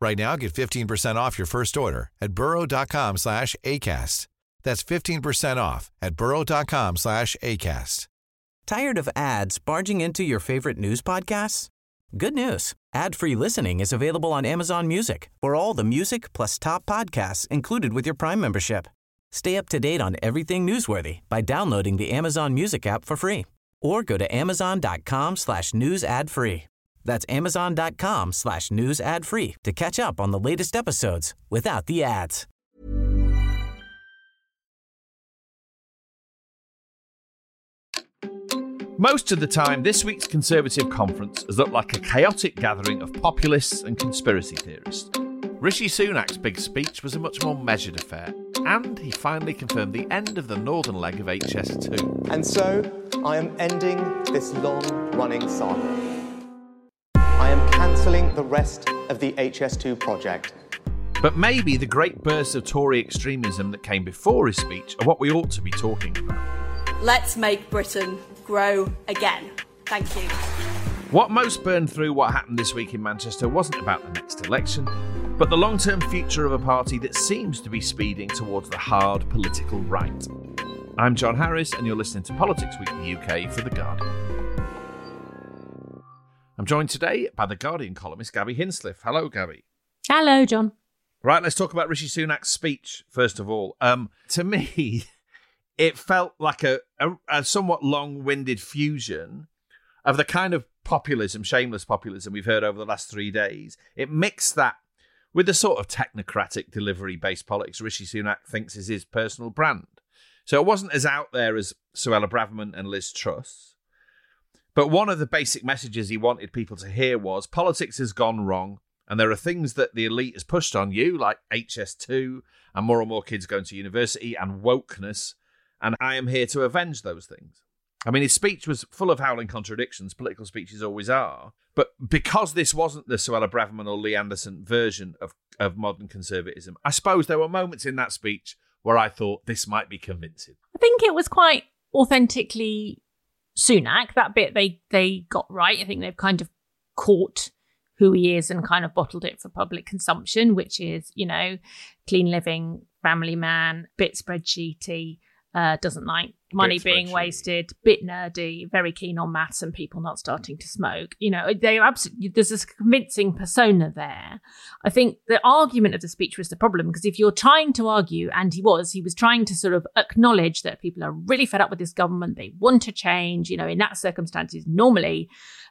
Right now, get 15% off your first order at burrow.com slash ACAST. That's 15% off at burrow.com slash ACAST. Tired of ads barging into your favorite news podcasts? Good news. Ad-free listening is available on Amazon Music for all the music plus top podcasts included with your Prime membership. Stay up to date on everything newsworthy by downloading the Amazon Music app for free or go to amazon.com slash news ad free. That's amazon.com slash news ad free to catch up on the latest episodes without the ads. Most of the time, this week's Conservative conference has looked like a chaotic gathering of populists and conspiracy theorists. Rishi Sunak's big speech was a much more measured affair, and he finally confirmed the end of the northern leg of HS2. And so, I am ending this long running saga. I cancelling the rest of the HS2 project. But maybe the great bursts of Tory extremism that came before his speech are what we ought to be talking about. Let's make Britain grow again. Thank you. What most burned through what happened this week in Manchester wasn't about the next election, but the long term future of a party that seems to be speeding towards the hard political right. I'm John Harris, and you're listening to Politics Week in the UK for The Guardian. I'm joined today by The Guardian columnist Gaby Hinsliff. Hello, Gaby. Hello, John. Right, let's talk about Rishi Sunak's speech first of all. Um, to me, it felt like a, a, a somewhat long winded fusion of the kind of populism, shameless populism we've heard over the last three days. It mixed that with the sort of technocratic delivery based politics Rishi Sunak thinks is his personal brand. So it wasn't as out there as Suella Braverman and Liz Truss. But one of the basic messages he wanted people to hear was politics has gone wrong, and there are things that the elite has pushed on you, like HS2 and more and more kids going to university and wokeness, and I am here to avenge those things. I mean, his speech was full of howling contradictions. Political speeches always are. But because this wasn't the Suella Braverman or Lee Anderson version of, of modern conservatism, I suppose there were moments in that speech where I thought this might be convincing. I think it was quite authentically Sunak. That bit they they got right. I think they've kind of caught who he is and kind of bottled it for public consumption, which is, you know, clean living, family man, bit spreadsheety, uh, doesn't like money being wasted, bit nerdy, very keen on maths and people not starting to smoke. You know, they absolutely there's this convincing persona there. I think the argument of the speech was the problem because if you're trying to argue, and he was, he was trying to sort of acknowledge that people are really fed up with this government, they want to change. You know, in that circumstances, normally.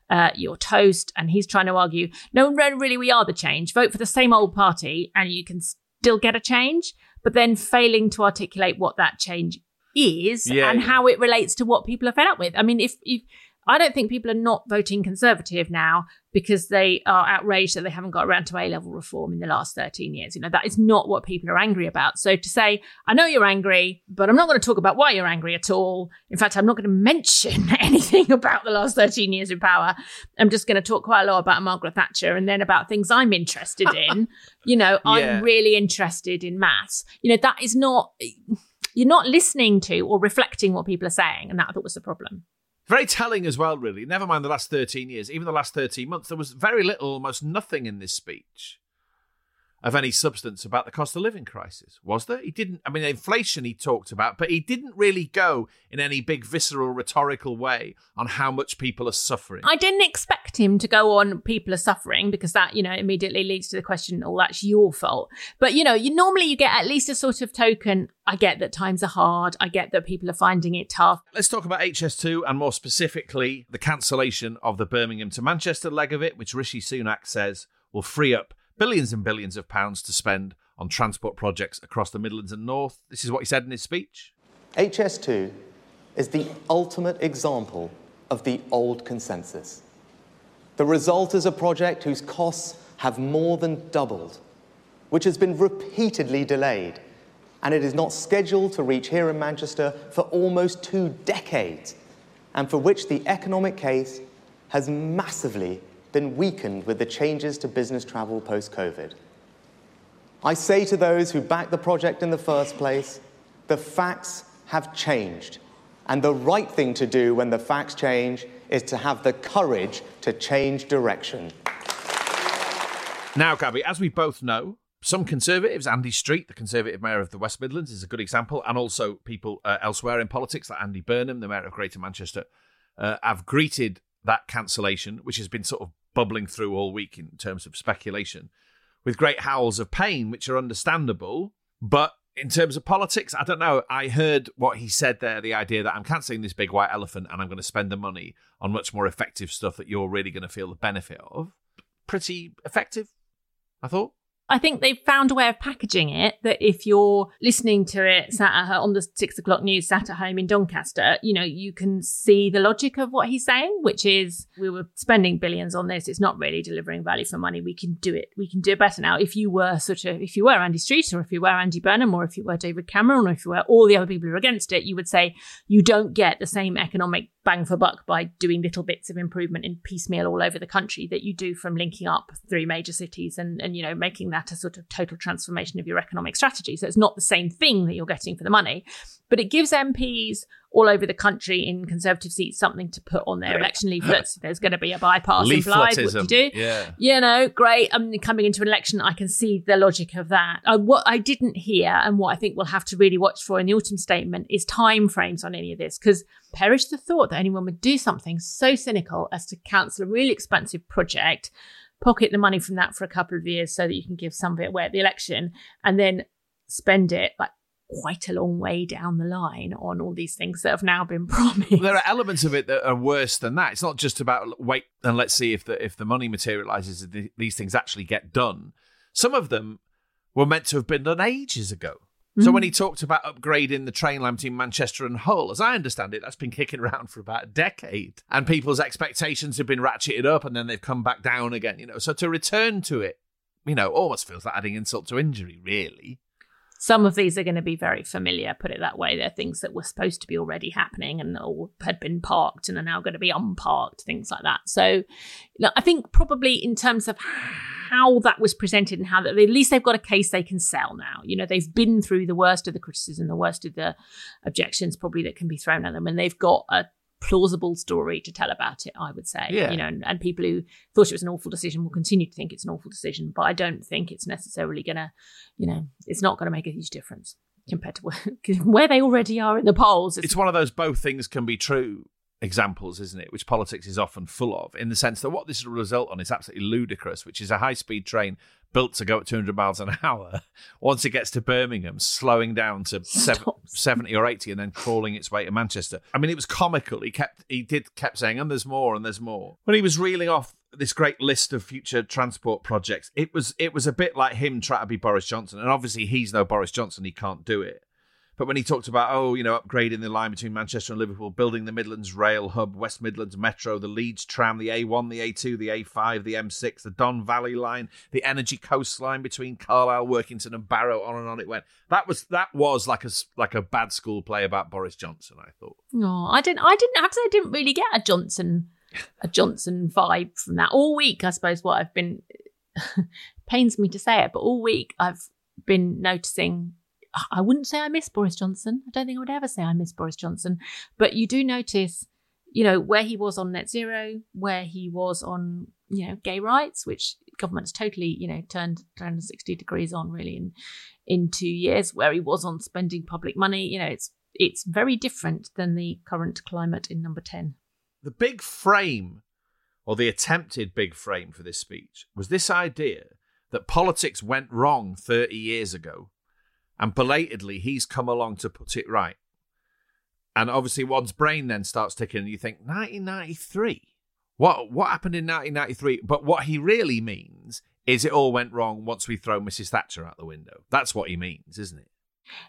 Uh, you're toast, and he's trying to argue, no, really, we are the change. Vote for the same old party, and you can still get a change. But then failing to articulate what that change is Yeah, and yeah. how it relates to what people are fed up with. I mean, if, if I don't think people are not voting Conservative now because they are outraged that they haven't got around to A level reform in the last 13 years. You know, that is not what people are angry about. So to say, I know you're angry, but I'm not going to talk about why you're angry at all. In fact, I'm not going to mention anything about the last 13 years in power. I'm just going to talk quite a lot about Margaret Thatcher and then about things I'm interested in. you know, Yeah. I'm really interested in maths. You know, that is not you're not listening to or reflecting what people are saying, and that I thought was the problem. Very telling as well, really. Never mind the last 13 years, even the last 13 months, there was very little, almost nothing in this speech of any substance about the cost of living crisis, was there? He didn't, I mean, inflation he talked about, but he didn't really go in any big, visceral, rhetorical way on how much people are suffering. I didn't expect him to go on people are suffering because that, you know, immediately leads to the question, oh, that's your fault. But, you know, you normally you get at least a sort of token. I get that times are hard. I get that people are finding it tough. Let's talk about HS2 and more specifically the cancellation of the Birmingham to Manchester leg of it, which Rishi Sunak says will free up billions and billions of pounds to spend on transport projects across the Midlands and North. This is what he said in his speech. HS2 is the ultimate example of the old consensus. The result is a project whose costs have more than doubled which has been repeatedly delayed, and it is not scheduled to reach here in Manchester for almost two decades, and for which the economic case has massively been weakened with the changes to business travel post COVID. I say to those who backed the project in the first place, the facts have changed. And the right thing to do when the facts change is to have the courage to change direction. Now, Gaby, as we both know, some Conservatives, Andy Street, the Conservative Mayor of the West Midlands, is a good example, and also people uh, elsewhere in politics, like Andy Burnham, the Mayor of Greater Manchester, uh, have greeted that cancellation, which has been sort of bubbling through all week in terms of speculation, with great howls of pain, which are understandable. But in terms of politics, I don't know. I heard what he said there the idea that I'm cancelling this big white elephant and I'm going to spend the money on much more effective stuff that you're really going to feel the benefit of. Pretty effective, I thought. I think they've found a way of packaging it that if you're listening to it sat at, on the six o'clock news, sat at home in Doncaster, you know, you can see the logic of what he's saying, which is we were spending billions on this. It's not really delivering value for money. We can do it. We can do it better now. If you were sort of, if you were Andy Street or if you were Andy Burnham or if you were David Cameron or if you were all the other people who are against it, you would say you don't get the same economic bang for buck by doing little bits of improvement in piecemeal all over the country that you do from linking up three major cities and, and you know making that a sort of total transformation of your economic strategy so it's not the same thing that you're getting for the money but it gives MPs all over the country in Conservative seats something to put on their election leaflets. There's going to be a bypass in Blyth, what do you do? Yeah. You know, great. I'm coming into an election. I can see the logic of that. I, what I didn't hear and what I think we'll have to really watch for in the autumn statement is time frames on any of this because perish the thought that anyone would do something so cynical as to cancel a really expensive project pocket the money from that for a couple of years so that you can give some of it away at the election and then spend it like quite a long way down the line on all these things that have now been promised. There are elements of it that are worse than that. It's not just about wait and let's see if the if the money materializes, these things actually get done. Some of them were meant to have been done ages ago. So mm. when he talked about upgrading the train line between Manchester and Hull, as I understand it, that's been kicking around for about a decade, and people's expectations have been ratcheted up, and then they've come back down again. You know, so to return to it, you know, almost feels like adding insult to injury, really. Some of these are going to be very familiar, put it that way. They're things that were supposed to be already happening and or had been parked and are now going to be unparked, things like that. So I think probably in terms of how that was presented and how that at least they've got a case they can sell now. You know, they've been through the worst of the criticism, the worst of the objections probably that can be thrown at them, and they've got a plausible story to tell about it, I would say. Yeah. You know, and, and, people who thought it was an awful decision will continue to think it's an awful decision, but I don't think it's necessarily gonna, you know, it's not gonna make a huge difference compared to where, where they already are in the polls. It's, it's one of those both things can be true examples, isn't it? Which politics is often full of, in the sense that what this will result on is absolutely ludicrous, which is a high speed train built to go at 200 miles an hour. Once it gets to Birmingham, slowing down to seven, 70 or 80 and then crawling its way to Manchester. I mean, it was comical. He kept, he did, kept saying, and there's more, and there's more. When he was reeling off this great list of future transport projects, it was, it was a bit like him trying to be Boris Johnson. And obviously, he's no Boris Johnson. He can't do it. But when he talked about, oh, you know, upgrading the line between Manchester and Liverpool, building the Midlands Rail Hub, West Midlands Metro, the Leeds Tram, the A1, the A2, the A5, the M6, the Don Valley Line, the Energy Coastline between Carlisle, Workington, and Barrow, on and on it went. That was that was like a like a bad school play about Boris Johnson. I thought. No, I didn't. I didn't have to I didn't really get a Johnson a Johnson vibe from that all week. I suppose what I've been pains me to say it, but all week I've been noticing I wouldn't say I miss Boris Johnson. I don't think I would ever say I miss Boris Johnson. But you do notice, you know, where he was on net zero, where he was on, you know, gay rights, which government's totally, you know, turned turned 60 degrees on really in in two years, where he was on spending public money. You know, it's it's very different than the current climate in number 10. The big frame, or the attempted big frame for this speech, was this idea that politics went wrong 30 years ago and belatedly he's come along to put it right. And obviously, one's brain then starts ticking, and you think 1993. What what happened in 1993? But what he really means is it all went wrong once we throw Mrs. Thatcher out the window. That's what he means, isn't it?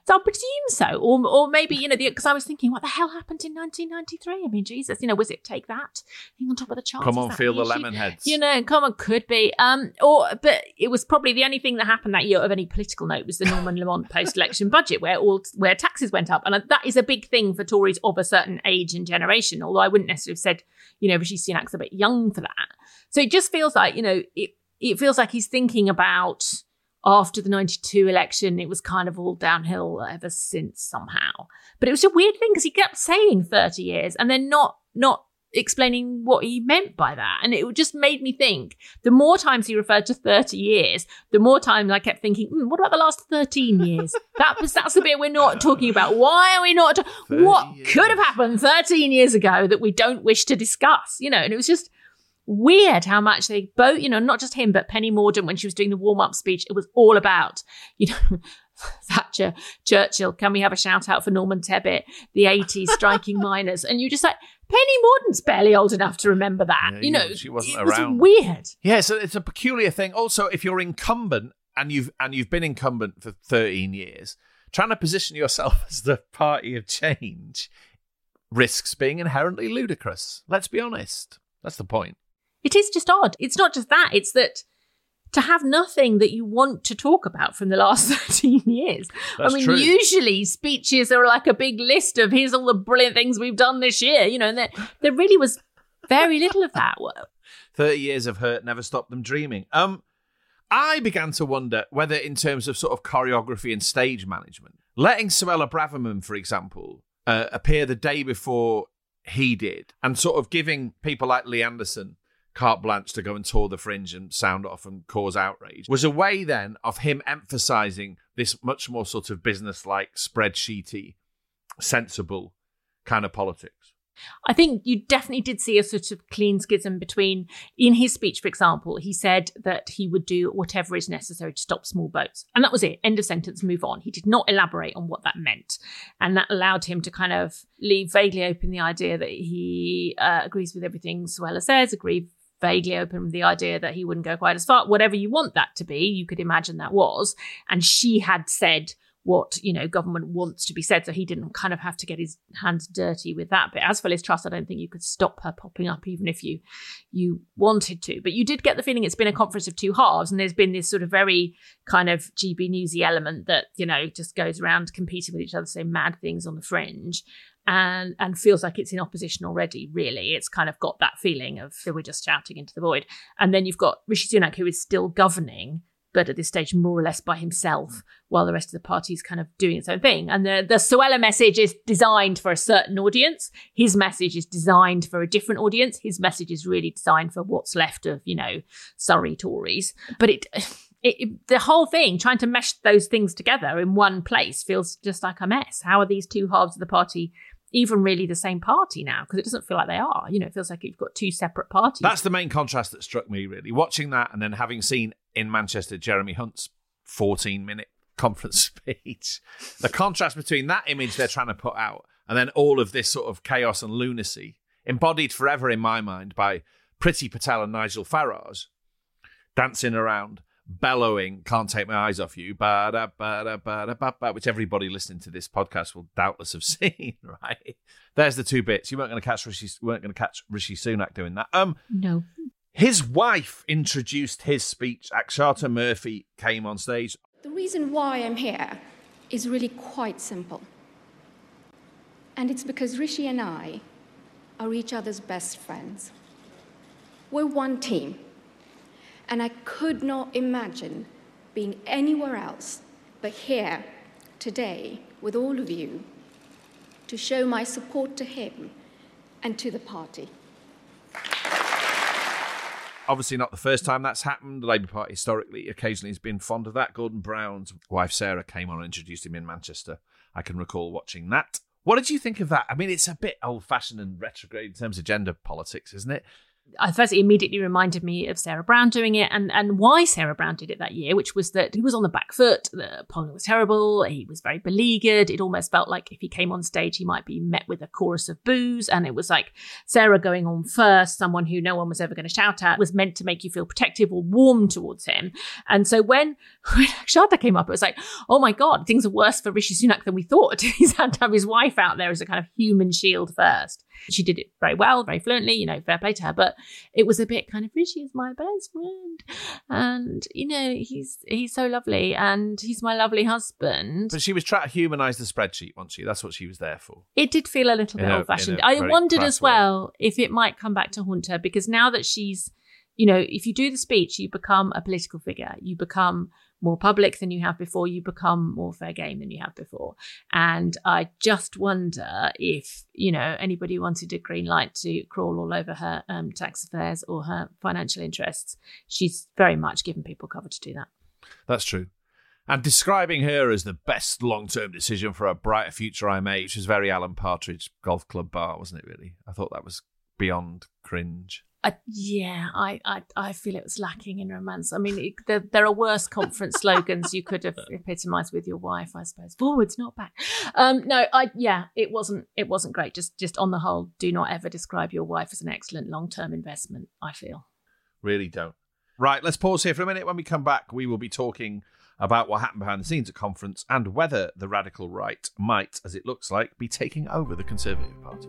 So I presume so, or or maybe you know, because I was thinking, what the hell happened in 1993? I mean, Jesus, you know, was it take that thing on top of the charts? Come on, feel the Lemonheads. You know, come on, could be. Um, or but it was probably the only thing that happened that year of any political note was the Norman Lamont post-election budget, where all where taxes went up, and that is a big thing for Tories of a certain age and generation. Although I wouldn't necessarily have said, you know, Rishi Sunak's a bit young for that. So it just feels like you know, it it feels like he's thinking about after the 92 election, it was kind of all downhill ever since somehow. But it was a weird thing because he kept saying 30 years and then not, not explaining what he meant by that. And it just made me think the more times he referred to 30 years, the more times I kept thinking, hmm, what about the last 13 years? that was, that's the bit we're not talking about. Why are we not? ta- what years. could have happened 13 years ago that we don't wish to discuss? You know, and it was just, weird how much they both, you know, not just him, but Penny Mordaunt when she was doing the warm up speech, it was all about, you know, Thatcher, Churchill, can we have a shout out for Norman Tebbit, the 80s striking miners? And you just like, Penny Mordaunt's barely old enough to remember that. Yeah, you know, she wasn't it around. was weird. Yeah, so it's a peculiar thing. Also, if you're incumbent and you've and you've been incumbent for 13 years, trying to position yourself as the party of change risks being inherently ludicrous. Let's be honest. That's the point. It is just odd. It's not just that, it's that to have nothing that you want to talk about from the last 13 years. That's I mean, true. usually speeches are like a big list of here's all the brilliant things we've done this year, you know, and there, there really was very little of that. 30 years of hurt never stopped them dreaming. Um, I began to wonder whether, in terms of sort of choreography and stage management, letting Suella Braverman, for example, uh, appear the day before he did, and sort of giving people like Lee Anderson carte blanche to go and tour the fringe and sound off and cause outrage, was a way then of him emphasizing this much more sort of business-like, spreadsheety, sensible kind of politics. I think you definitely did see a sort of clean schism between, in his speech, for example, he said that he would do whatever is necessary to stop small boats. And that was it. End of sentence, move on. He did not elaborate on what that meant. And that allowed him to kind of leave vaguely open the idea that he uh, agrees with everything Suella says, agree vaguely open with the idea that he wouldn't go quite as far. Whatever you want that to be, you could imagine that was. And she had said, what you know government wants to be said so he didn't kind of have to get his hands dirty with that but as for liz truss i don't think you could stop her popping up even if you you wanted to but you did get the feeling it's been a conference of two halves and there's been this sort of very kind of gb newsy element that you know just goes around competing with each other saying mad things on the fringe and and feels like it's in opposition already really it's kind of got that feeling of we're just shouting into the void and then you've got rishi sunak who is still governing but at this stage more or less by himself while the rest of the party is kind of doing its own thing. And the, the Suella message is designed for a certain audience. His message is designed for a different audience. His message is really designed for what's left of, you know, Surrey Tories. But it, it, it the whole thing, trying to mesh those things together in one place feels just like a mess. How are these two halves of the party even really the same party now? Because it doesn't feel like they are. You know, it feels like you've got two separate parties. That's the main contrast that struck me, really. Watching that and then having seen in Manchester Jeremy Hunt's 14 minute conference speech, the contrast between that image they're trying to put out and then all of this sort of chaos and lunacy, embodied forever in my mind by Priti Patel and Nigel Farage, dancing around, bellowing, can't take my eyes off you, ba-da, ba-da, ba-da, which everybody listening to this podcast will doubtless have seen, right? There's the two bits. You weren't going to catch Rishi, weren't going to catch Rishi Sunak doing that. Um, no. his wife introduced his speech. Akshata Murty came on stage. The reason why I'm here is really quite simple. And it's because Rishi and I are each other's best friends. We're one team. And I could not imagine being anywhere else but here today with all of you to show my support to him and to the party. Obviously, not the first time that's happened. The Labour Party historically occasionally has been fond of that. Gordon Brown's wife Sarah came on and introduced him in Manchester. I can recall watching that. What did you think of that? I mean, it's a bit old fashioned and retrograde in terms of gender politics, isn't it? I first immediately reminded me of Sarah Brown doing it and, and why Sarah Brown did it that year, which was that he was on the back foot, the polling was terrible, he was very beleaguered. It almost felt like if he came on stage, he might be met with a chorus of boos. And it was like Sarah going on first, someone who no one was ever going to shout at, was meant to make you feel protective or warm towards him. And so when, when Sharda came up, it was like, oh my God, things are worse for Rishi Sunak than we thought. He's had to have his wife out there as a kind of human shield first. She did it very well, very fluently, you know, fair play to her. But it was a bit kind of Rishi is my best friend, and you know he's he's so lovely, and he's my lovely husband. But she was trying to humanise the spreadsheet, wasn't she? That's what she was there for. It did feel a little bit old fashioned. I wondered as well way. if it might come back to haunt her because now that she's, you know, if you do the speech, you become a political figure. You become more public than you have before, you become more fair game than you have before. And I just wonder if, you know, anybody wanted a green light to crawl all over her um, tax affairs or her financial interests, she's very much given people cover to do that. That's true. And describing her as the best long term decision for a brighter future I may, which was very Alan Partridge Golf Club Bar, wasn't it, really? I thought that was beyond cringe. I, yeah, I, I, I feel it was lacking in romance. I mean, it, there, there are worse conference slogans you could have epitomised with your wife, I suppose. Forwards, not back. Um, no, I, yeah, it wasn't, it wasn't great. Just, just on the whole, do not ever describe your wife as an excellent long-term investment. I feel. Really don't. Right, let's pause here for a minute. When we come back, we will be talking about what happened behind the scenes at conference and whether the radical right might, as it looks like, be taking over the Conservative Party.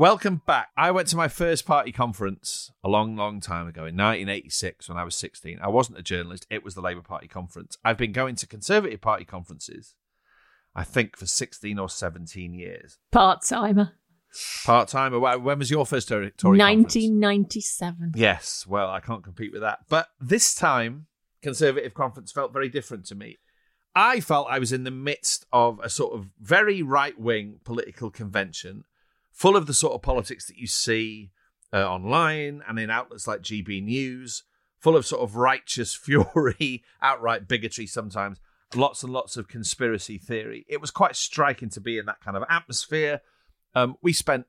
Welcome back. I went to my first party conference a long, long time ago in 1986 when I was 16. I wasn't a journalist, it was the Labour Party conference. I've been going to Conservative Party conferences, I think, for 16 or 17 years. Part timer. Part timer. When was your first Tory, Tory 1997. Conference? Yes, well, I can't compete with that. But this time, Conservative conference felt very different to me. I felt I was in the midst of a sort of very right wing political convention full of the sort of politics that you see uh, online and in outlets like GB News, full of sort of righteous fury, outright bigotry sometimes, lots and lots of conspiracy theory. It was quite striking to be in that kind of atmosphere. Um, we spent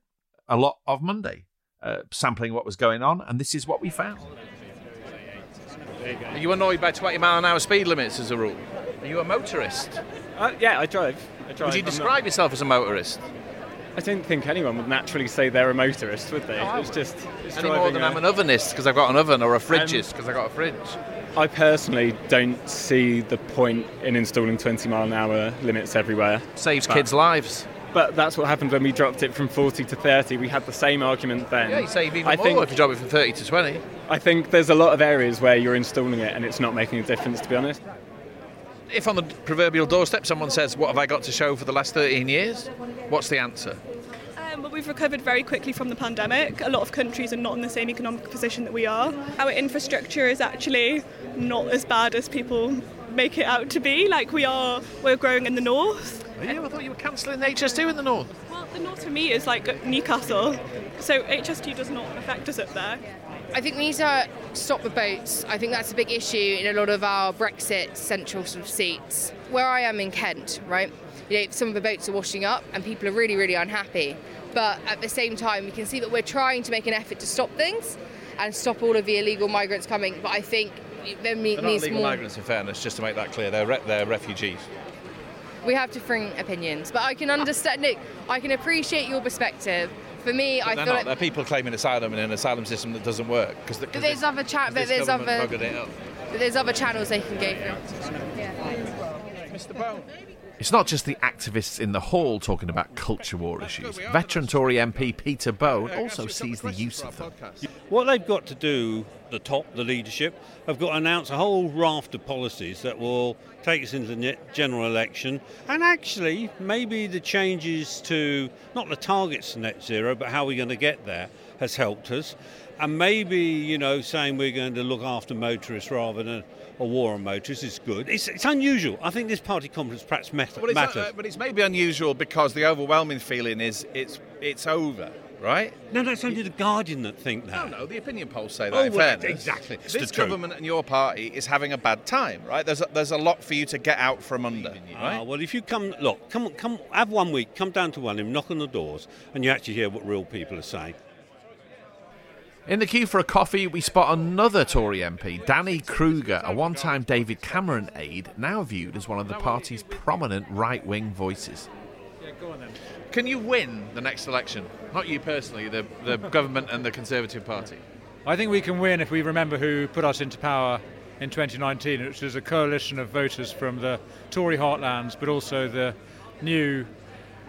a lot of Monday uh, sampling what was going on, and this is what we found. Are you annoyed by 20 mile an hour speed limits as a rule? Are you a motorist? Uh, yeah, I drive. I drive. Would you describe not... yourself as a motorist? I don't think anyone would naturally say they're a motorist, would they? Oh, it's just it's any more than i am an ovenist because I've got an oven, or a fridgeist because um, I've got a fridge. I personally don't see the point in installing 20 mile an hour limits everywhere. Saves but, kids' lives. But that's what happened when we dropped it from 40 to 30. We had the same argument then. Yeah, you save even I more think, if you drop it from 30 to 20. I think there's a lot of areas where you're installing it and it's not making a difference, to be honest if on the proverbial doorstep someone says, What have I got to show for the last 13 years? What's the answer? Um, we've recovered very quickly from the pandemic. A lot of countries are not in the same economic position that we are. Our infrastructure is actually not as bad as people make it out to be. Like we are, we're growing in the north. Oh, yeah, I thought you were cancelling HS2 in the north. Well, the north for me is like Newcastle, so HS2 does not affect us up there. I think we need to stop the boats. I think that's a big issue in a lot of our Brexit central sort of seats. Where I am in Kent, right? You know, some of the boats are washing up and people are really, really unhappy. But at the same time, we can see that we're trying to make an effort to stop things. and stop all of the illegal migrants coming. But I think there They're not needs illegal more. migrants, in fairness, just to make that clear. They're, re- they're refugees. We have differing opinions, but I can understand. Nick, I can appreciate your perspective. For me, But I they're feel not. like They're people claiming asylum in an asylum system that doesn't work. Because the, But there's other cha- but there's other but there's other channels they can go through. Mr. Bone. It's not just the activists in the hall talking about culture war issues. Veteran Tory MP Peter Bone also sees the use of them. What they've got to do, the top, the leadership, have got to announce a whole raft of policies that will take us into the general election. And actually, maybe the changes to not the targets to net zero, but how we're going to get there has helped us. And maybe, you know, saying we're going to look after motorists rather than a war on motors is good. It's, it's unusual. I think this party conference perhaps met- But it's, matters. uh, but it's maybe unusual because the overwhelming feeling is it's it's over, right? no, that's only the Guardian that think that. No, no, the opinion polls say that. Oh, well, exactly. It's This government and your party is having a bad time, right? There's a, there's a lot for you to get out from under, right? Ah, well, if you come, look, come, come, have one week, come down to one, and knock on the doors, and you actually hear what real people are saying. In the queue for a coffee, we spot another Tory MP, Danny Kruger, a one time David Cameron aide, now viewed as one of the party's prominent right wing voices. Yeah, go on then. Can you win the next election? Not you personally, the, the government and the Conservative Party. I think we can win if we remember who put us into power in 2019, which was a coalition of voters from the Tory heartlands, but also the new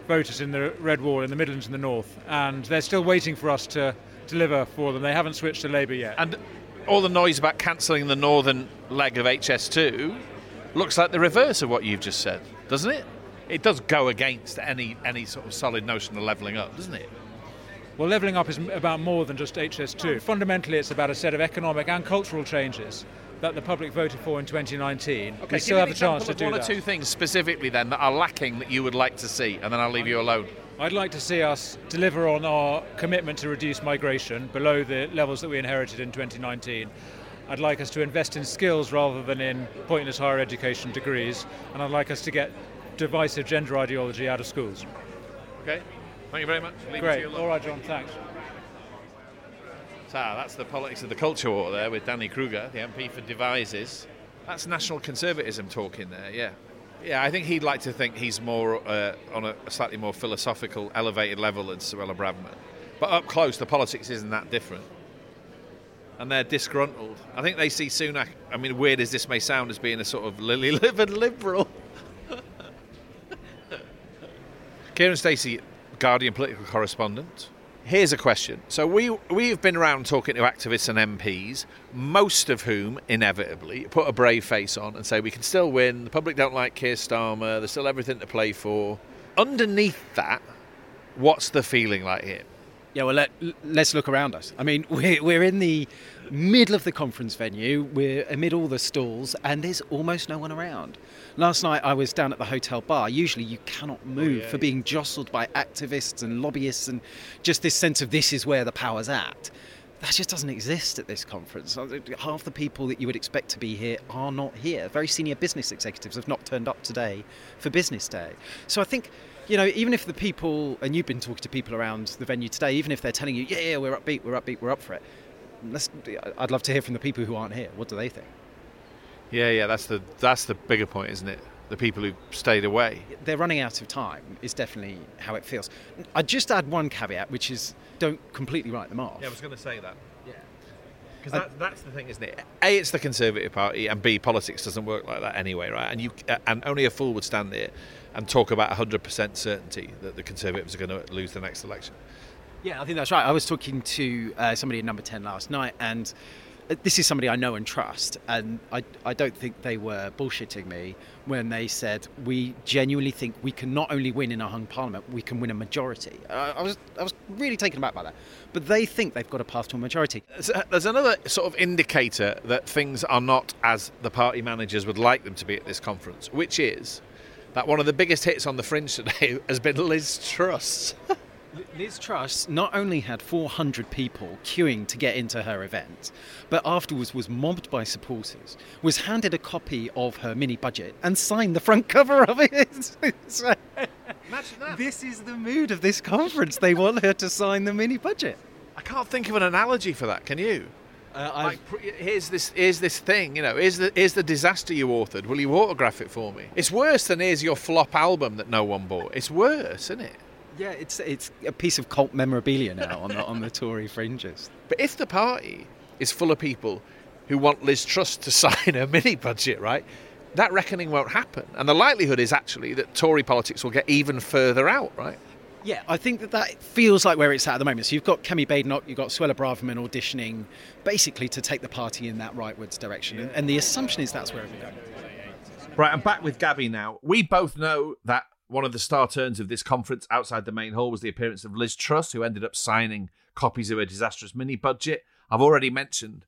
voters in the Red Wall in the Midlands and the North. And they're still waiting for us to deliver for them. They haven't switched to Labour yet. And all the noise about cancelling the northern leg of HS2 looks like the reverse of what you've just said, doesn't it? It does go against any any sort of solid notion of levelling up, doesn't it? Well, levelling up is about more than just HS2. Fundamentally, it's about a set of economic and cultural changes that the public voted for in 2019. Okay, we still have a chance to do one that. or two things specifically then that are lacking that you would like to see, and then I'll leave you alone. I'd like to see us deliver on our commitment to reduce migration below the levels that we inherited in 2019. I'd like us to invest in skills rather than in pointless higher education degrees, and I'd like us to get divisive gender ideology out of schools. Okay, thank you very much. Leave Great. All right, John. Thanks. So that's the politics of the culture war there with Danny Kruger, the MP for Devizes. That's national conservatism talking there, yeah. Yeah, I think he'd like to think he's more uh, on a slightly more philosophical, elevated level than Suella Braverman. But up close, the politics isn't that different. And they're disgruntled. I think they see Sunak, I mean, weird as this may sound, as being a sort of lily livered liberal. Kiran Stacey, Guardian political correspondent. Here's a question. So we we've been around talking to activists and MPs, most of whom inevitably put a brave face on and say we can still win. The public don't like Keir Starmer. There's still everything to play for. Underneath that, what's the feeling like here? Yeah, well, let, let's look around us. I mean, we're, we're in the middle of the conference venue, we're amid all the stalls, and there's almost no one around. Last night I was down at the hotel bar. Usually you cannot move for being jostled by activists and lobbyists and just this sense of this is where the power's at. That just doesn't exist at this conference. Uh, Half the people that you would expect to be here are not here. Very senior business executives have not turned up today for business day. So I think you know, even if the people, and you've been talking to people around the venue today, even if they're telling you, yeah, yeah, we're upbeat, we're upbeat, we're up for it, let's, I'd love to hear from the people who aren't here. What do they think? Yeah, yeah, that's the that's the bigger point, isn't it? The people who stayed away. They're running out of time, is definitely how it feels. I'd just add one caveat, which is don't completely write them off. Yeah, I was going to say that. Yeah. Because that, that's the thing, isn't it? A, it's the Conservative Party, and B, politics doesn't work like that anyway, right? And you uh, and only a fool would stand there and talk about 100% certainty that the Conservatives are going to lose the next election. Yeah, I think that's right. I was talking to uh, somebody in number 10 last night, and this is somebody I know and trust, and I, I don't think they were bullshitting me when they said we genuinely think we can not only win in a hung parliament, we can win a majority. Uh, I was I was really taken aback by that, but they think they've got a path to a majority. There's, there's another sort of indicator that things are not as the party managers would like them to be at this conference, which is that one of the biggest hits on the fringe today has been Liz Truss. Liz Truss not only had 400 people queuing to get into her event, but afterwards was mobbed by supporters, was handed a copy of her mini budget, and signed the front cover of it. So, This is the mood of this conference. They want her to sign the mini budget. I can't think of an analogy for that. Can you? Uh, like, here's this, here's this thing. You know, here's the, here's the disaster you authored. Will you autograph it for me? It's worse than here's your flop album that no one bought. It's worse, isn't it? Yeah, it's it's a piece of cult memorabilia now on the on the Tory fringes. But if the party is full of people who want Liz Truss to sign a mini budget, right? That reckoning won't happen, and the likelihood is actually that Tory politics will get even further out, right? Yeah, I think that that feels like where it's at at the moment. So you've got Kemi Badenoch, you've got Suella Braverman auditioning basically to take the party in that rightwards direction. And, and the assumption is that's where we're going. Right, I'm back with Gaby now. We both know that one of the star turns of this conference outside the main hall was the appearance of Liz Truss, who ended up signing copies of a disastrous mini budget. I've already mentioned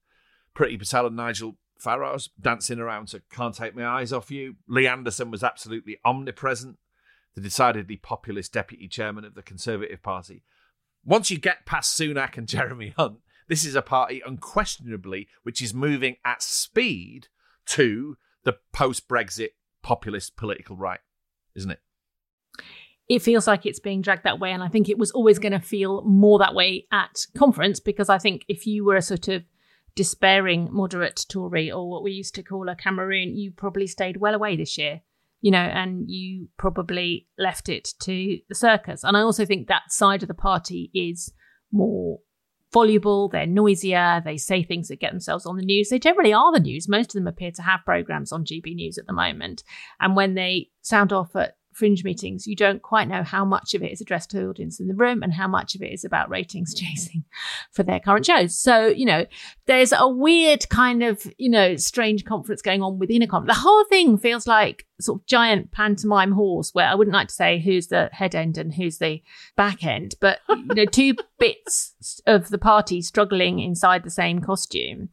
Priti Patel and Nigel Farage dancing around to Can't Take My Eyes Off You. Lee Anderson was absolutely omnipresent the decidedly populist deputy chairman of the Conservative Party. Once you get past Sunak and Jeremy Hunt, this is a party unquestionably which is moving at speed to the post Brexit populist political right, isn't it? It feels like it's being dragged that way. And I think it was always going to feel more that way at conference because I think if you were a sort of despairing moderate Tory or what we used to call a Cameroon, you probably stayed well away this year you know, and you probably left it to the circus. And I also think that side of the party is more voluble, they're noisier, they say things that get themselves on the news. They generally are the news. Most of them appear to have programs on GB News at the moment. And when they sound off at fringe meetings, you don't quite know how much of it is addressed to the audience in the room and how much of it is about ratings chasing for their current shows. So, you know, there's a weird kind of, you know, strange conference going on within a conference. The whole thing feels like sort of giant pantomime horse where I wouldn't like to say who's the head end and who's the back end, but, you know, two bits of the party struggling inside the same costume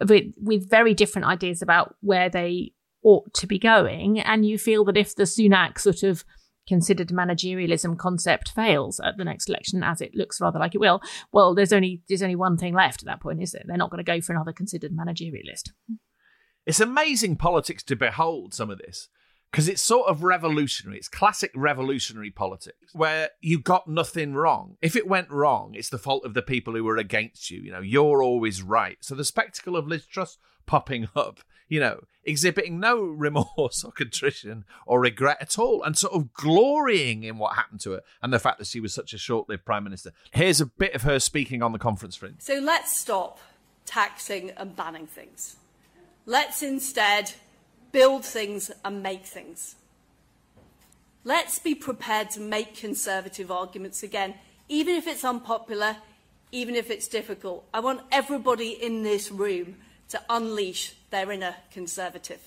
with, with very different ideas about where they ought to be going. And you feel that if the Sunak sort of considered managerialism concept fails at the next election, as it looks rather like it will, well, there's only there's only one thing left at that point, is it? They're not going to go for another considered managerialist. It's amazing politics to behold some of this because it's sort of revolutionary. It's classic revolutionary politics where you got nothing wrong. If it went wrong, it's the fault of the people who were against you. You know, you're always right. So the spectacle of Liz Truss popping up, you know, exhibiting no remorse or contrition or regret at all, and sort of glorying in what happened to her and the fact that she was such a short lived prime minister. Here's a bit of her speaking on the conference fringe. So let's stop taxing and banning things. Let's instead build things and make things. Let's be prepared to make conservative arguments again, even if it's unpopular, even if it's difficult. I want everybody in this room to unleash their inner conservative.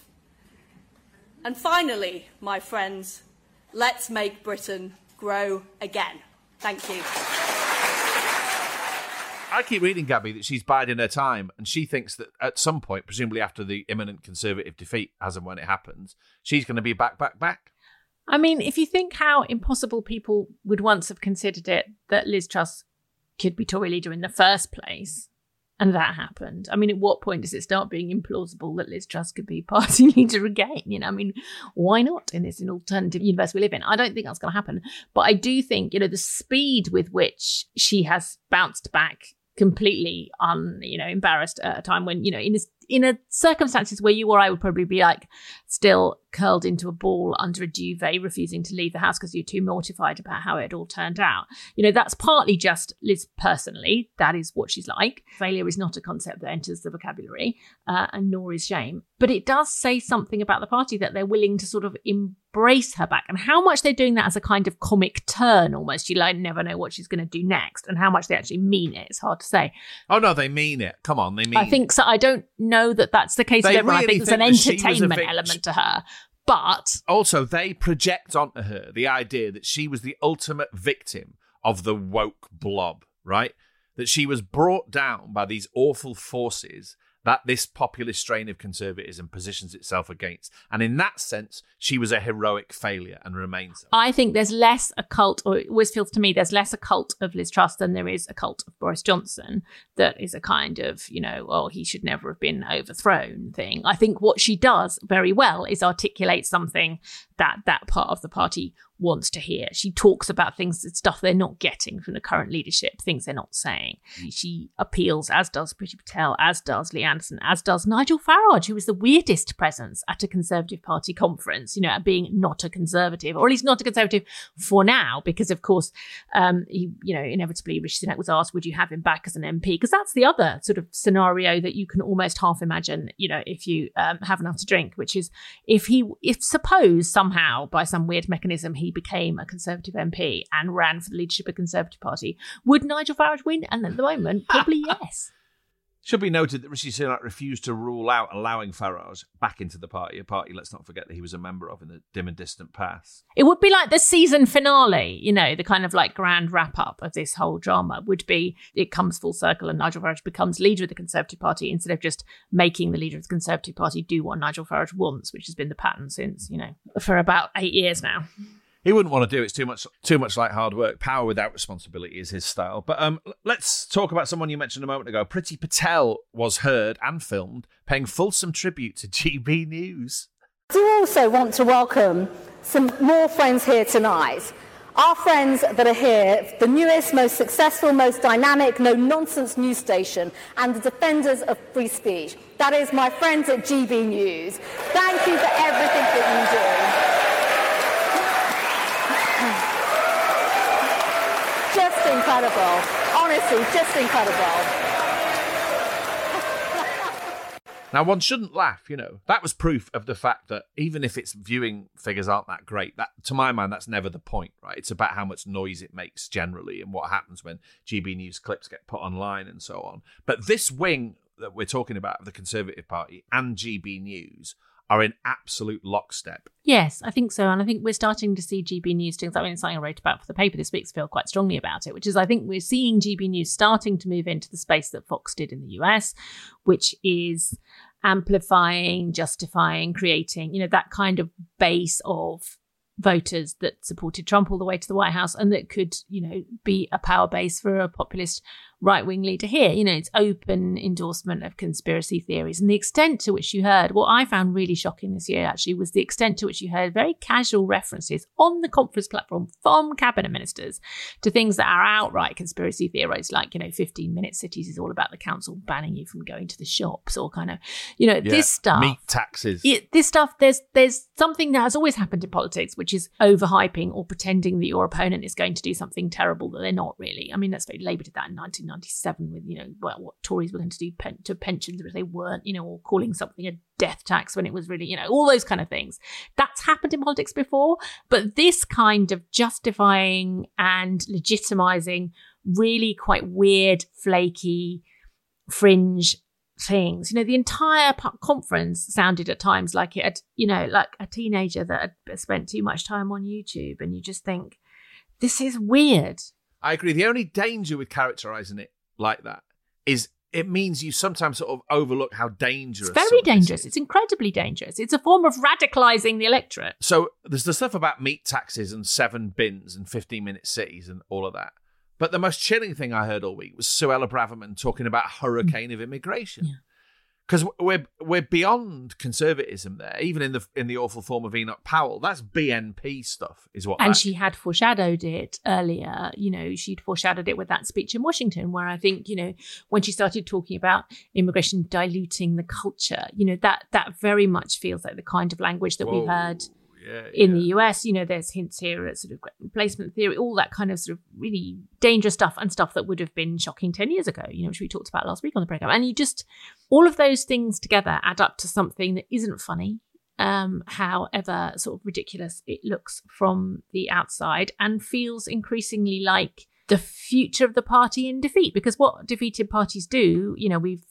And finally, my friends, let's make Britain grow again. Thank you. I keep reading Gaby that she's biding her time, and she thinks that at some point, presumably after the imminent Conservative defeat, as and when it happens, she's going to be back, back, back. I mean, if you think how impossible people would once have considered it that Liz Truss could be Tory leader in the first place, and that happened. I mean, at what point does it start being implausible that Liz Truss could be party leader again? You know, I mean, why not in this alternative universe we live in? I don't think that's going to happen. But I do think, you know, the speed with which she has bounced back completely un, you know, embarrassed at a time when, you know, in this in a circumstances where you or I would probably be like still curled into a ball under a duvet, refusing to leave the house because you're too mortified about how it all turned out. You know, that's partly just Liz personally. That is what she's like. Failure is not a concept that enters the vocabulary, uh, and nor is shame. But it does say something about the party that they're willing to sort of embrace her back, and how much they're doing that as a kind of comic turn almost. You like never know what she's going to do next, and how much they actually mean it. It's hard to say. Oh no, they mean it. Come on, they mean. I think so. I don't know that that's the case They with everyone. I really think there's an think that she was a entertainment element to her. But Also, they project onto her the idea that she was the ultimate victim of the woke blob, right? That she was brought down by these awful forces that this populist strain of conservatism positions itself against. And in that sense, she was a heroic failure and remains. I think there's less a cult, or it always feels to me there's less a cult of Liz Truss than there is a cult of Boris Johnson that is a kind of, you know, oh, he should never have been overthrown thing. I think what she does very well is articulate something that that part of the party wants to hear. She talks about things, stuff they're not getting from the current leadership, things they're not saying. She appeals, as does Priti Patel, as does Lee Anderson, as does Nigel Farage, who was the weirdest presence at a Conservative Party conference, you know, being not a Conservative, or at least not a Conservative for now, because of course, um, he, you know, inevitably Rishi Sunak was asked, would you have him back as an MP? Because that's the other sort of scenario that you can almost half imagine, you know, if you um, have enough to drink, which is if he, if suppose somehow by some weird mechanism he became a Conservative MP and ran for the leadership of the Conservative Party, would Nigel Farage win? And at the moment, probably yes. Should be noted that Rishi Sunak refused to rule out allowing Farage back into the party, a party, let's not forget, that he was a member of in the dim and distant past. It would be like the season finale, you know, the kind of like grand wrap up of this whole drama would be it comes full circle and Nigel Farage becomes leader of the Conservative Party instead of just making the leader of the Conservative Party do what Nigel Farage wants, which has been the pattern since, you know, for about eight years now. He wouldn't want to do it. It's too much, too much like hard work. Power without responsibility is his style. But um, let's talk about someone you mentioned a moment ago. Priti Patel was heard and filmed paying fulsome tribute to GB News. I do also want to welcome some more friends here tonight. Our friends that are here, the newest, most successful, most dynamic, no nonsense news station, and the defenders of free speech. That is my friends at GB News. Thank you for everything that you do. just incredible. Honestly, just incredible. Now, one shouldn't laugh, you know. That was proof of the fact that even if its viewing figures aren't that great, that to my mind, that's never the point, right? It's about how much noise it makes generally and what happens when GB News clips get put online and so on. But this wing that we're talking about of the Conservative Party and GB News are in absolute lockstep. Yes, I think so. And I think we're starting to see GB News doing something, something I wrote about for the paper this week, feel quite strongly about it, which is I think we're seeing GB News starting to move into the space that Fox did in the US, which is amplifying, justifying, creating, you know, that kind of base of voters that supported Trump all the way to the White House and that could, you know, be a power base for a populist right wing leader here. You know, it's open endorsement of conspiracy theories. And the extent to which you heard, what I found really shocking this year actually was the extent to which you heard very casual references on the conference platform from cabinet ministers to things that are outright conspiracy theories, like, you know, 15 minute cities is all about the council banning you from going to the shops or kind of, you know, Yeah, this stuff. Meat taxes. It, this stuff, there's there's something that has always happened in politics, which is overhyping or pretending that your opponent is going to do something terrible that they're not really. I mean, let's face it, Labour did that in 1997 with, you know, well, what Tories were going to do pen- to pensions, which they weren't, you know, or calling something a death tax when it was really, you know, all those kind of things. That's happened in politics before, but this kind of justifying and legitimizing really quite weird, flaky, fringe things. You know, the entire conference sounded at times like it had, you know, like a teenager that had spent too much time on YouTube. And you just think, this is weird. I agree. The only danger with characterizing it like that is it means you sometimes sort of overlook how dangerous. It's very dangerous. It's incredibly dangerous. It's a form of radicalizing the electorate. So there's the stuff about meat taxes and seven bins and 15 minute cities and all of that. But the most chilling thing I heard all week was Suella Braverman talking about a hurricane of immigration. Because we're we're beyond conservatism there, even in the in the awful form of Enoch Powell. That's BNP stuff, is what. And that- she had foreshadowed it earlier. You know, she'd foreshadowed it with that speech in Washington, where I think, you know, when she started talking about immigration diluting the culture, you know, that that very much feels like the kind of language that we've heard yeah, in the US. You know, there's hints here at sort of replacement theory, all that kind of sort of really dangerous stuff and stuff that would have been shocking 10 years ago, you know, which we talked about last week on the program. And you just, all of those things together add up to something that isn't funny. Um, however, sort of ridiculous it looks from the outside and feels increasingly like the future of the party in defeat. Because what defeated parties do, you know, we've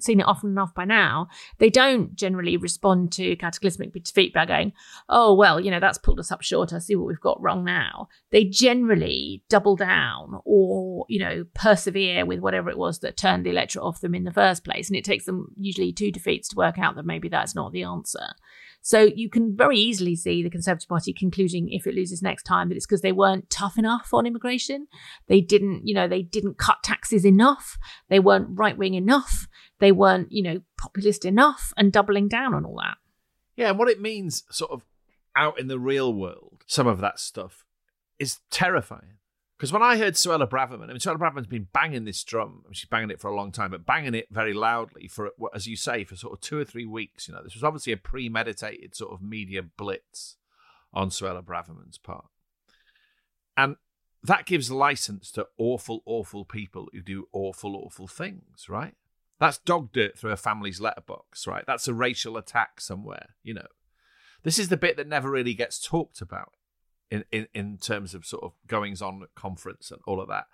seen it often enough by now, they don't generally respond to cataclysmic defeat by going, oh, well, you know, that's pulled us up short. I see what we've got wrong now. They generally double down or, you know, persevere with whatever it was that turned the electorate off them in the first place. And it takes them usually two defeats to work out that maybe that's not the answer. So you can very easily see the Conservative Party concluding if it loses next time that it's because they weren't tough enough on immigration. They didn't, you know, they didn't cut taxes enough. They weren't right wing enough. They weren't, you know, populist enough and doubling down on all that. Yeah, and what it means sort of out in the real world some of that stuff is terrifying. Because when I heard Suella Braverman, I mean, Suella Braverman's been banging this drum. I mean, she's banging it for a long time, but banging it very loudly for, as you say, for sort of two or three weeks. You know, this was obviously a premeditated sort of media blitz on Suella Braverman's part. And that gives license to awful, awful people who do awful, awful things, right? That's dog dirt through a family's letterbox, right? That's a racial attack somewhere, you know. This is the bit that never really gets talked about in, in, in terms of sort of goings on at conference and all of that.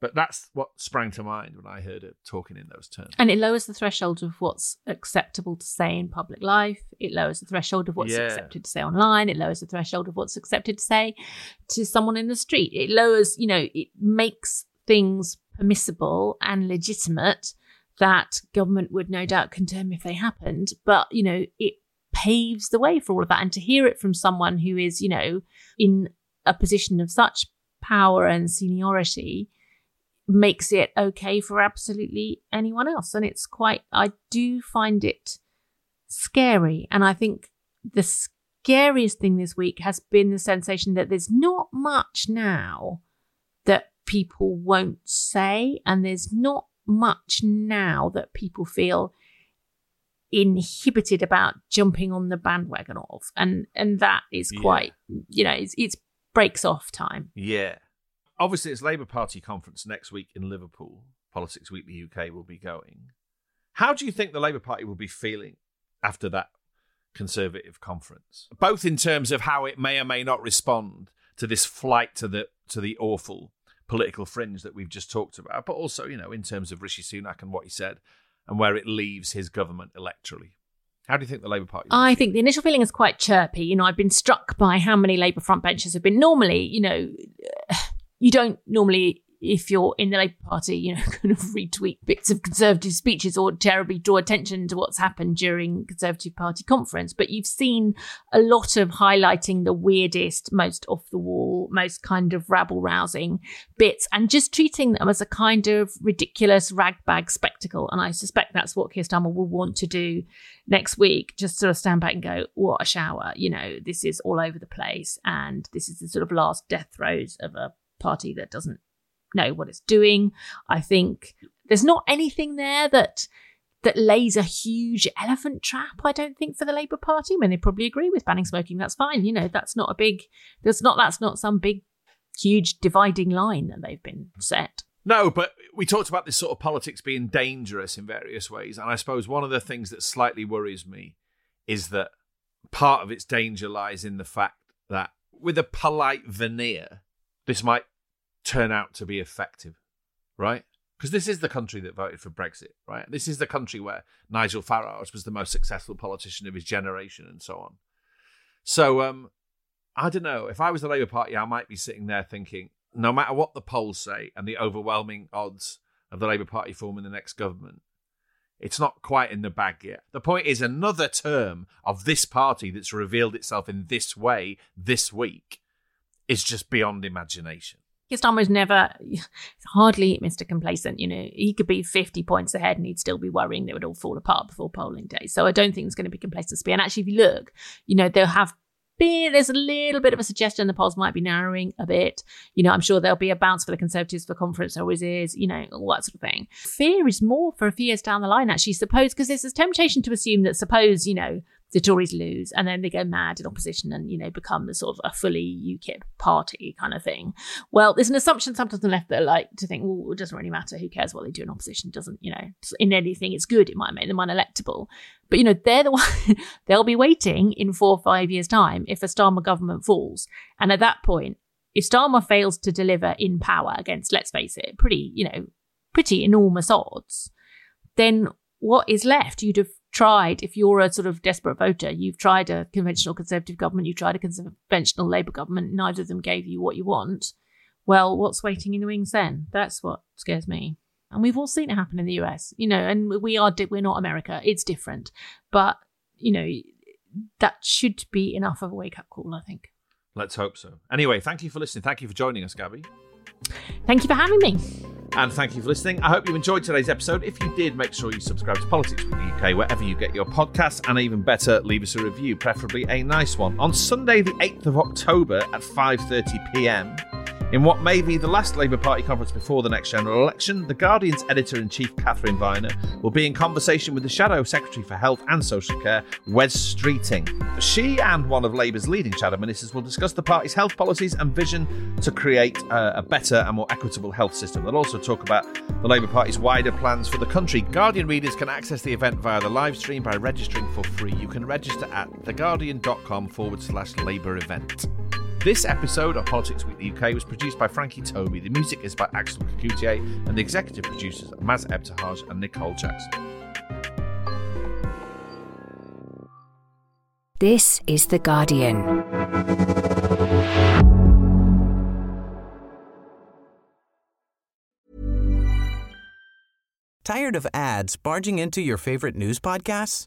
But that's what sprang to mind when I heard her talking in those terms. And it lowers the threshold of what's acceptable to say in public life. It lowers the threshold of what's Yeah. accepted to say online. It lowers the threshold of what's accepted to say to someone in the street. It lowers, you know, it makes things permissible and legitimate that government would no doubt condemn if they happened. But, you know, it paves the way for all of that. And to hear it from someone who is, you know, in a position of such power and seniority makes it okay for absolutely anyone else. And it's quite, I do find it scary. And I think the scariest thing this week has been the sensation that there's not much now that people won't say, and there's not much now that people feel inhibited about jumping on the bandwagon of and and that is Yeah. quite you know it's, it's breaks off time Yeah. Obviously, it's Labour Party conference next week in Liverpool. Politics Weekly UK will be going. How do you think the Labour Party will be feeling after that Conservative conference? Both in terms of how it may or may not respond to this flight to the to the awful political fringe that we've just talked about, but also, you know, in terms of Rishi Sunak and what he said and where it leaves his government electorally. How do you think the Labour Party? I think the initial feeling is quite chirpy. You know, I've been struck by how many Labour front benches have been. Normally, you know, you don't normally, if you're in the Labour Party, you know, kind of retweet bits of Conservative speeches or terribly draw attention to what's happened during Conservative Party conference. But you've seen a lot of highlighting the weirdest, most off the wall, most kind of rabble rousing bits and just treating them as a kind of ridiculous ragbag spectacle. And I suspect that's what Keir Starmer will want to do next week. Just sort of stand back and go, what a shower. You know, this is all over the place. And this is the sort of last death throes of a party that doesn't know what it's doing. I think there's not anything there that that lays a huge elephant trap, I don't think, for the Labour Party. I mean, they probably agree with banning smoking. That's fine. You know, that's not a big that's not that's not some big huge dividing line that they've been set. No, but we talked about this sort of politics being dangerous in various ways. And I suppose one of the things that slightly worries me is that part of its danger lies in the fact that with a polite veneer, this might turn out to be effective, right? Because this is the country that voted for Brexit, right? This is the country where Nigel Farage was the most successful politician of his generation and so on. So, um, I don't know. If I was the Labour Party, I might be sitting there thinking, no matter what the polls say and the overwhelming odds of the Labour Party forming the next government, it's not quite in the bag yet. The point is, another term of this party that's revealed itself in this way this week is just beyond imagination. Keir Starmer's never, hardly Mr. Complacent. You know, he could be 50 points ahead and he'd still be worrying they would all fall apart before polling day. So I don't think there's going to be complacency. And actually, if you look, you know, they'll have been, there's a little bit of a suggestion the polls might be narrowing a bit. You know, I'm sure there'll be a bounce for the Conservatives for conference, always is, you know, all that sort of thing. Fear is more for a few years down the line, actually, suppose, because there's this temptation to assume that suppose, you know, the Tories lose and then they go mad in opposition and, you know, become the sort of a fully UKIP party kind of thing. Well, there's an assumption sometimes on the left that like to think, well, it doesn't really matter. Who cares what they do in opposition? It doesn't, you know, in anything, it's good. It might make them unelectable. But, you know, they're the one, they'll be waiting in four or five years' time if a Starmer government falls. And at that point, if Starmer fails to deliver in power against, let's face it, pretty, you know, pretty enormous odds, then what is left? You'd have tried, if you're a sort of desperate voter, you've tried a conventional Conservative government, you've tried a conventional Labour government, neither of them gave you what you want. Well, what's waiting in the wings then? That's what scares me. And we've all seen it happen in the US, you know, and we are, di- we're not America. It's different. But, you know, that should be enough of a wake up call, I think. Let's hope so. Anyway, thank you for listening. Thank you for joining us, Gaby. Thank you for having me. And thank you for listening. I hope you enjoyed today's episode. If you did, make sure you subscribe to Politics Weekly UK wherever you get your podcasts, and even better, leave us a review, preferably a nice one. On Sunday, the 8th of October at 5:30 p.m. In what may be the last Labour Party conference before the next general election, The Guardian's editor in chief, Katharine Viner, will be in conversation with the Shadow Secretary for Health and Social Care, Wes Streeting. She and one of Labour's leading shadow ministers will discuss the party's health policies and vision to create uh, a better and more equitable health system. They'll also talk about the Labour Party's wider plans for the country. Guardian readers can access the event via the live stream by registering for free. You can register at theguardian.com forward slash Labour event. This episode of Politics Weekly UK was produced by Frankie Tobi. The music is by Axel Kacoutié, and the executive producers are Maz Ebtehaj and Nicole Jackson. This is The Guardian. Tired of ads barging into your favorite news podcasts?